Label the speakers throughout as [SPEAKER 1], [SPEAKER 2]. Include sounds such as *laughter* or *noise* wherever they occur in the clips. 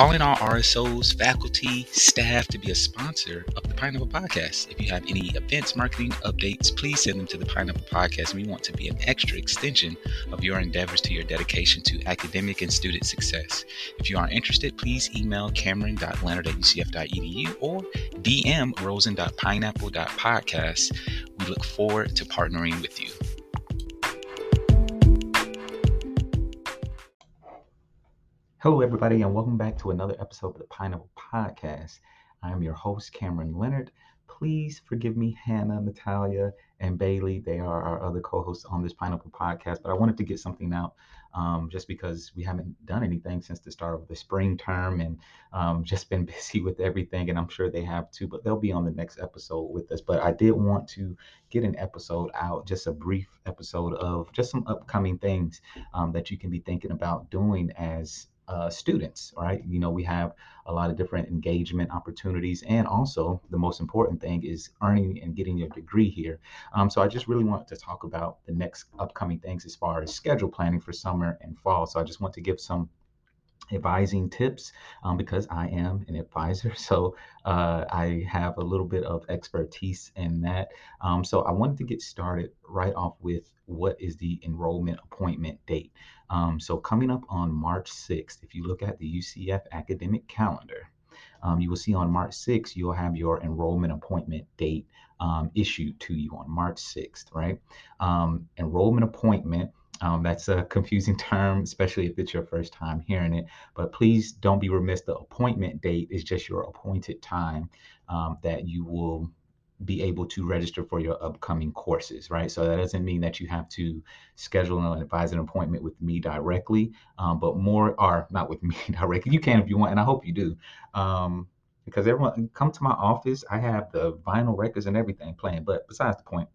[SPEAKER 1] calling all RSOs, faculty, staff to be a sponsor of the Pineapple Podcast. If you have any events, marketing updates, please send them to the Pineapple Podcast. We want to be an extra extension of your endeavors to your dedication to academic and student success. If you are interested, please email cameron.leonard at ucf.edu or DM rosen.pineapple.podcast. We look forward to partnering with you.
[SPEAKER 2] Hello, everybody, and welcome back to another episode of the Pineapple Podcast. I am your host, Cameron Leonard. Please forgive me, Hannah, Natalia, and Bailey. They are our other co hosts on this Pineapple Podcast, but I wanted to get something out um, just because we haven't done anything since the start of the spring term and um, *laughs* just been busy with everything, and I'm sure they have too, but they'll be on the next episode with us. But I did want to get an episode out, just a brief episode of just some upcoming things um, that you can be thinking about doing as uh, students, right? You know, we have a lot of different engagement opportunities, and also the most important thing is earning and getting your degree here. Um, so I just really want to talk about the next upcoming things as far as schedule planning for summer and fall. So I just want to give some advising tips um, because I am an advisor. *laughs* So uh, I have a little bit of expertise in that. Um, so I wanted to get started right off with what is the enrollment appointment date. Um, so coming up on March 6th, if you look at the UCF academic calendar, um, you will see on March 6th, you'll have your enrollment appointment date um, issued to you on March 6th, right? Um, enrollment appointment um, that's a confusing *laughs* term, especially if it's your first time hearing it. But please don't be remiss. The appointment date is just your appointed time um, that you will be able to register for your upcoming courses, right? So that doesn't mean that you have to schedule and advise an appointment with me directly, um, but more, are not with *laughs* me directly. You can if you want, and I hope you do. Um, because everyone come to my office, I have the vinyl records and everything playing. But besides the point,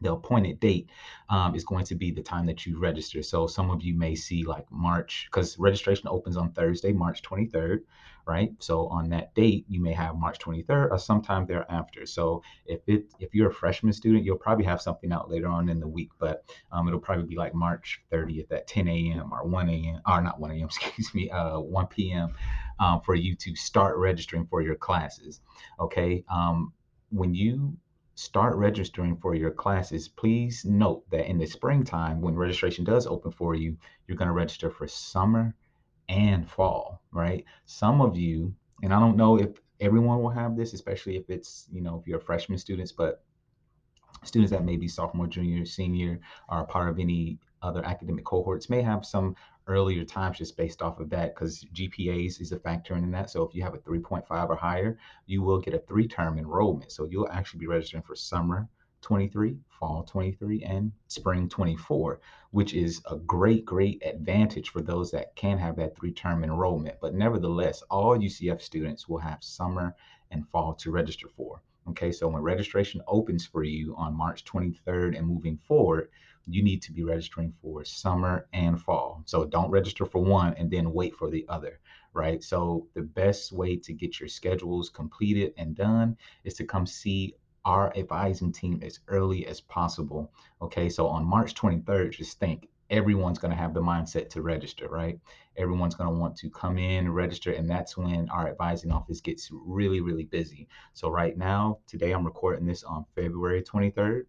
[SPEAKER 2] the appointed date um, is going to be the time that you register. So some of you may see like March, because registration opens on Thursday, March 23rd, right? So on that date, you may have March 23rd or sometime thereafter. So if it if you're a freshman student, you'll probably have something out later on in the week, but um, it'll probably be like March 30th at 10 a.m. or 1 a.m. or not 1 a.m. *laughs* Excuse me, uh, 1 p.m. Um, for you to start registering for your classes. Okay. Um, when you start registering for your classes, please note that in the springtime, when registration does open for you, you're going to register for summer and fall, right? Some of you, and I don't know if everyone will have this, especially if it's, you know, if you're freshman students, but students that may be sophomore, junior, senior are part of any other academic cohorts may have some earlier times just based off of that because GPAs is a factor in that. So if you have a 3.5 or higher, you will get a three term enrollment. So you'll actually be registering for summer 23, fall 23, and spring 24, which is a great, great advantage for those that can have that three term enrollment. But nevertheless, all UCF students will have summer and fall to register for. Okay, so when registration opens for you on March 23rd and moving forward, you need to be registering for summer and fall. So don't register for one and then wait for the other, right? So the best way to get your schedules completed and done is to come see our advising team as early as possible. Okay, so on March 23rd, just think everyone's going to have the mindset to register, right? Everyone's going to want to come in, register, and that's when our advising office gets really, really busy. So, right now, today I'm recording this on February 23rd,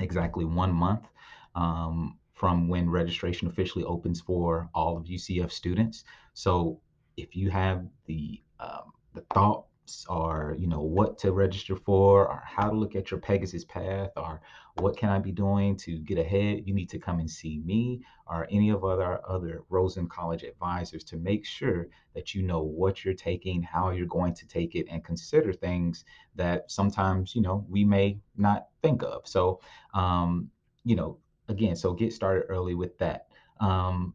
[SPEAKER 2] exactly one month um, from when registration officially opens for all of UCF students. So if you have the um, the thoughts or you know what to register for or how to look at your Pegasus path or what can I be doing to get ahead, you need to come and see me or any of other other Rosen College advisors to make sure that you know what you're taking, how you're going to take it, and consider things that sometimes you know we may not think of. So um, you know again, so get started early with that. Um,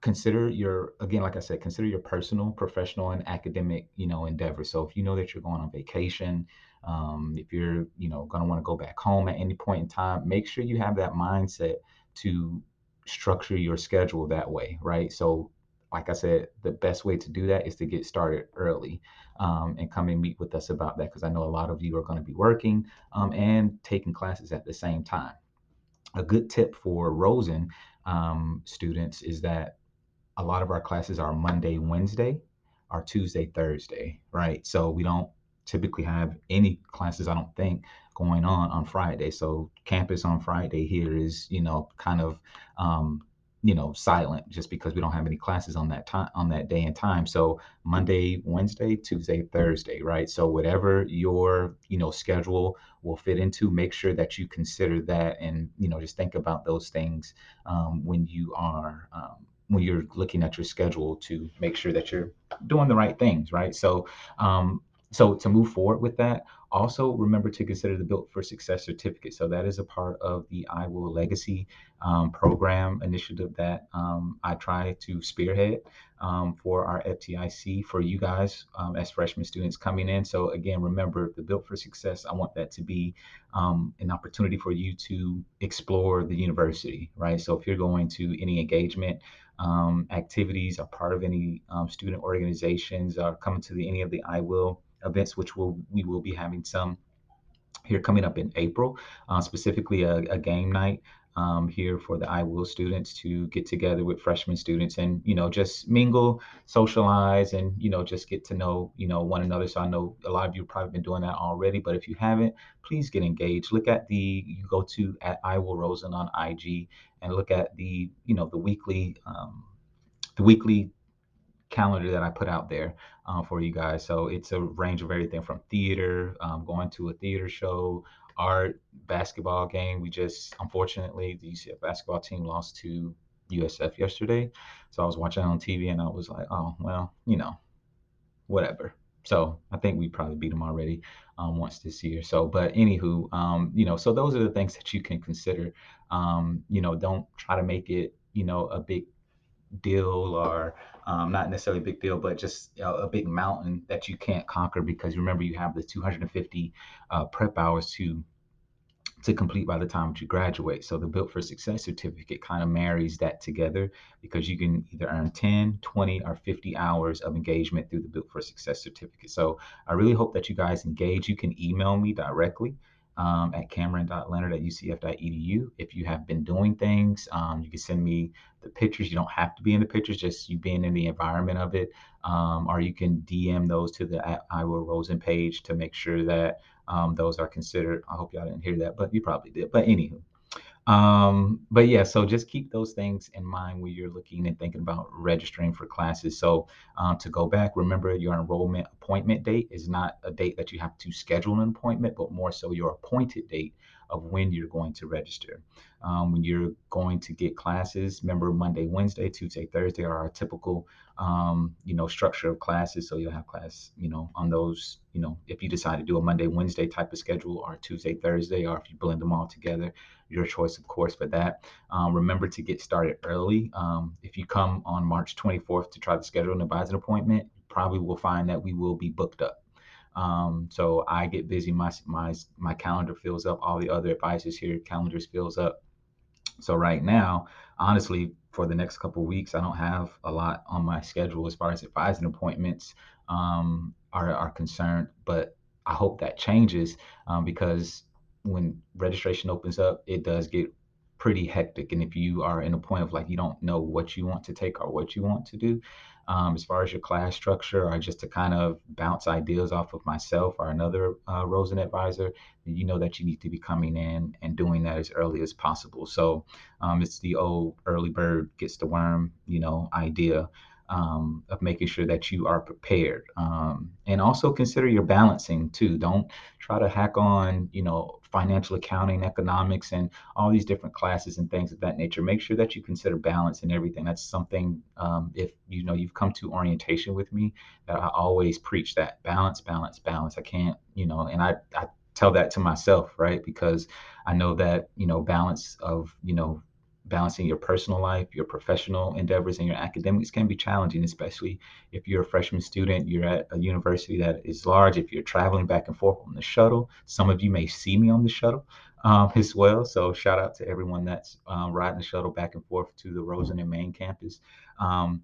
[SPEAKER 2] consider your again, like I said, consider your personal, professional, and academic, you know, endeavors. So if you know that you're going on vacation, um, if you're, you know, going to want to go back home at any point in time, make sure you have that mindset to structure your schedule that way, right? So like I said, the best way to do that is to get started early um, and come and meet with us about that because I know a lot of you are going to be working um, and taking classes at the same time a good tip for Rosen um, students is that a lot of our classes are Monday, Wednesday, are Tuesday, Thursday, right? So we don't typically have any classes, I don't think, going on on Friday. So campus on Friday here is, you know, kind of, um, you know, silent just because we don't have any classes on that time on that day and time. So Monday, Wednesday, Tuesday, Thursday, right? So whatever your, you know, schedule will fit into, make sure that you consider that and, you know, just think about those things um, when you are um, when you're looking at your schedule to make sure that you're doing the right things, right? So um, so to move forward with that, also remember to consider the Built for Success certificate. So that is a part of the I Will Legacy um, program initiative that um, I try to spearhead um, for our FTIC for you guys um, as freshman students coming in. So again, remember the Built for Success. I want that to be um, an opportunity for you to explore the university, right? So if you're going to any engagement um, activities, are part of any student organizations, are coming to the, any of the I Will events, which will we will be having some here coming up in April, uh, specifically a, a, game night um, here for the I Will students to get together with freshman students and you know just mingle, socialize, and you know just get to know you know one another. So I know a lot of you have probably been doing that already, but if you haven't, please get engaged. Look at the you go to at I Will Rosen on IG and look at the you know the weekly um, the weekly calendar that I put out there uh, for you guys. So it's a range of everything from theater, um, going to a theater show, art, basketball game. We just, unfortunately, the UCF basketball team lost to USF yesterday. So I was watching on TV and I was like, oh, well, you know, whatever. So I think we probably beat them already um, once this year. So, but anywho, um, you know, so those are the things that you can consider. Um, you know, don't try to make it, you know, a big deal or um, not necessarily a big deal, but just a, a, big mountain that you can't conquer because remember you have the 250 uh, prep hours to to complete by the time that you graduate. So the Built for Success certificate kind of marries that together because you can either earn 10, 20, or 50 hours of engagement through the Built for Success certificate. So I really hope that you guys engage. You can email me directly um, at cameron.leonard at ucf.edu. If you have been doing things, um, you can send me the pictures. You don't have to be in the pictures, just you being in the environment of it. Um, or you can DM those to the I Will Rosen page to make sure that um, those are considered. I hope y'all didn't hear that, but you probably did. But anywho, um, but yeah, so just keep those things in mind when you're looking and thinking about registering for classes. So um, to go back, remember your enrollment appointment date is not a date that you have to schedule an appointment, but more so your appointed date of when you're going to register. Um, when you're going to get classes, remember Monday, Wednesday, Tuesday, Thursday are our typical, um, you know, structure of classes. So you'll have class, you know, on those, you know, if you decide to do a Monday, Wednesday type of schedule or Tuesday, Thursday, or if you blend them all together, your choice, of course, for that. Um, remember to get started early. Um, if you come on March 24th to try to schedule an advisor appointment, you probably will find that we will be booked up. Um, so I get busy. My my my calendar fills up. All the other advisors here calendars fills up. So right now, honestly, for the next couple weeks, I don't have a lot on my schedule as far as advising appointments um, are are concerned. But I hope that changes um, because when registration opens up, it does get pretty hectic. And if you are in a point of like you don't know what you want to take or what you want to do, um, as far as your class structure or just to kind of bounce ideas off of myself or another uh, Rosen advisor, you know that you need to be coming in and doing that as early as possible. So um, it's the old early bird gets the worm, you know, idea um, of making sure that you are prepared um, and also consider your balancing too don't try to hack on you know financial accounting economics and all these different classes and things of that nature. Make sure that you consider balance and everything. That's something um, if you know you've come to orientation with me that i always preach that balance balance balance. I can't you know and i, I tell that to myself right? Because i know that you know balance of you know balancing your personal life, your professional endeavors, and your academics can be challenging, especially if you're a freshman student, you're at a university that is large, if you're traveling back and forth on the shuttle. Some of you may see me on the shuttle um, as well. So, shout out to everyone that's um, riding the shuttle back and forth to the Rosen and Main campus. Um,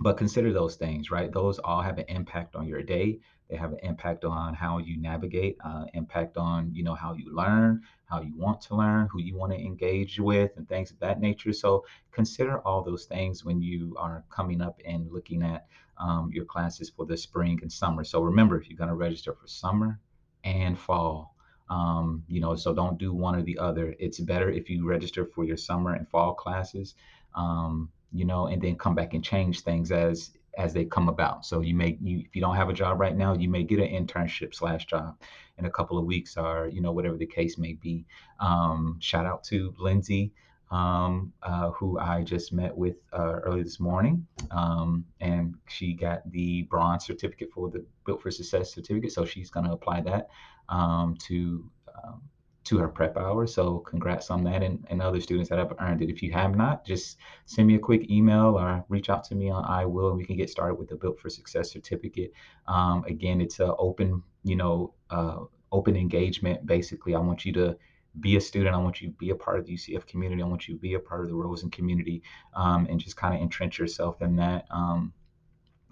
[SPEAKER 2] but consider those things, right? Those all have an impact on your day. They have an impact on how you navigate, uh, impact on you know how you learn, how you want to learn, who you want to engage with, and things of that nature. So consider all those things when you are coming up and looking at um, your classes for the spring and summer. So remember, if you're going to register for summer and fall, um, you know, so don't do one or the other. It's better if you register for your summer and fall classes, um, you know, and then come back and change things as as they come about. So you may, you, if you don't have a job right now, you may get an internship slash job in a couple of weeks, or you know whatever the case may be. Um, shout out to Lindsay um, uh, who I just met with uh, early this morning. Um, and she got the bronze certificate for the Built for Success certificate. So she's going to apply that um, to um, to her prep hours. So congrats on that and, and other students that have earned it. If you have not, just send me a quick email or reach out to me on I will and we can get started with the Built for Success certificate. Um, again, it's an open, you know, uh, open engagement. Basically, I want you to be a student. I want you to be a part of the UCF community. I want you to be a part of the Rosen community um, and just kind of entrench yourself in that. Um,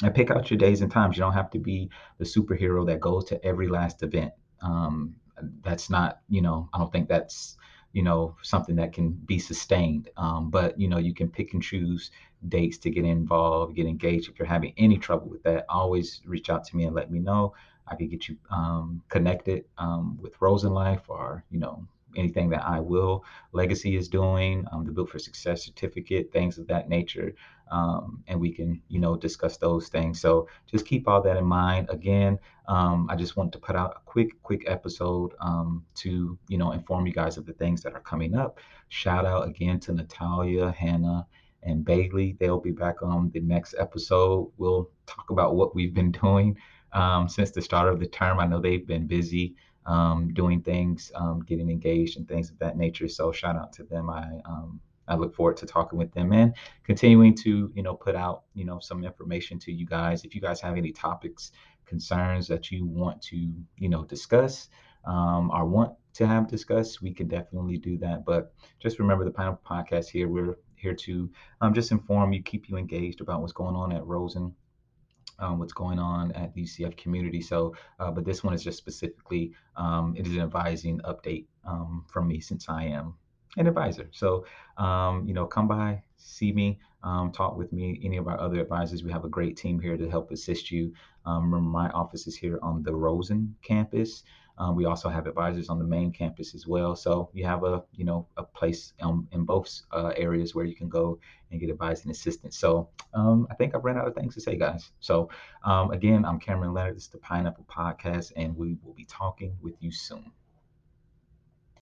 [SPEAKER 2] and pick out your days and times. You don't have to be the superhero that goes to every last event. Um, that's not, you know, I don't think that's, you know, something that can be sustained. Um, but, you know, you can pick and choose dates to get involved, get engaged. If you're having any trouble with that, always reach out to me and let me know. I could get you um, connected um, with Rosen Life or, you know, anything that I Will Legacy is doing, um, the Built for Success certificate, things of that nature. Um, and we can, you know, discuss those things. So just keep all that in mind. Again, um, I just want to put out a quick, quick episode um, to, you know, inform you guys of the things that are coming up. Shout out again to Natalia, Hannah, and Bailey. They'll be back on the next episode. We'll talk about what we've been *laughs* doing um, since the start of the term. I know they've been busy um, doing things, um, getting engaged and things of that nature. So shout out to them. I um, I look forward to talking with them and continuing to you know put out you know some information to you guys. If you guys have any topics, concerns that you want to you know discuss um, or want to have discussed, we can definitely do that. But just remember the Podcast here. We're here to um, just inform you, keep you engaged about what's going on at Rosen um, what's going on at the UCF community. So, uh, but this one is just specifically, um, it is an advising update um, from me since I am an advisor. So, um, you know, come by, see me, um, talk with me, any of our other advisors. We have a great team here to help assist you. Um, my office is here on the Rosen campus. Um, we also have advisors on the main campus as well. So you have a you know a place um, in both uh, areas where you can go and get advice and assistance. So um, I think I've run out of things to say, guys. So um, again, I'm Cameron Leonard. This is the Pineapple Podcast, and we will be talking with you soon.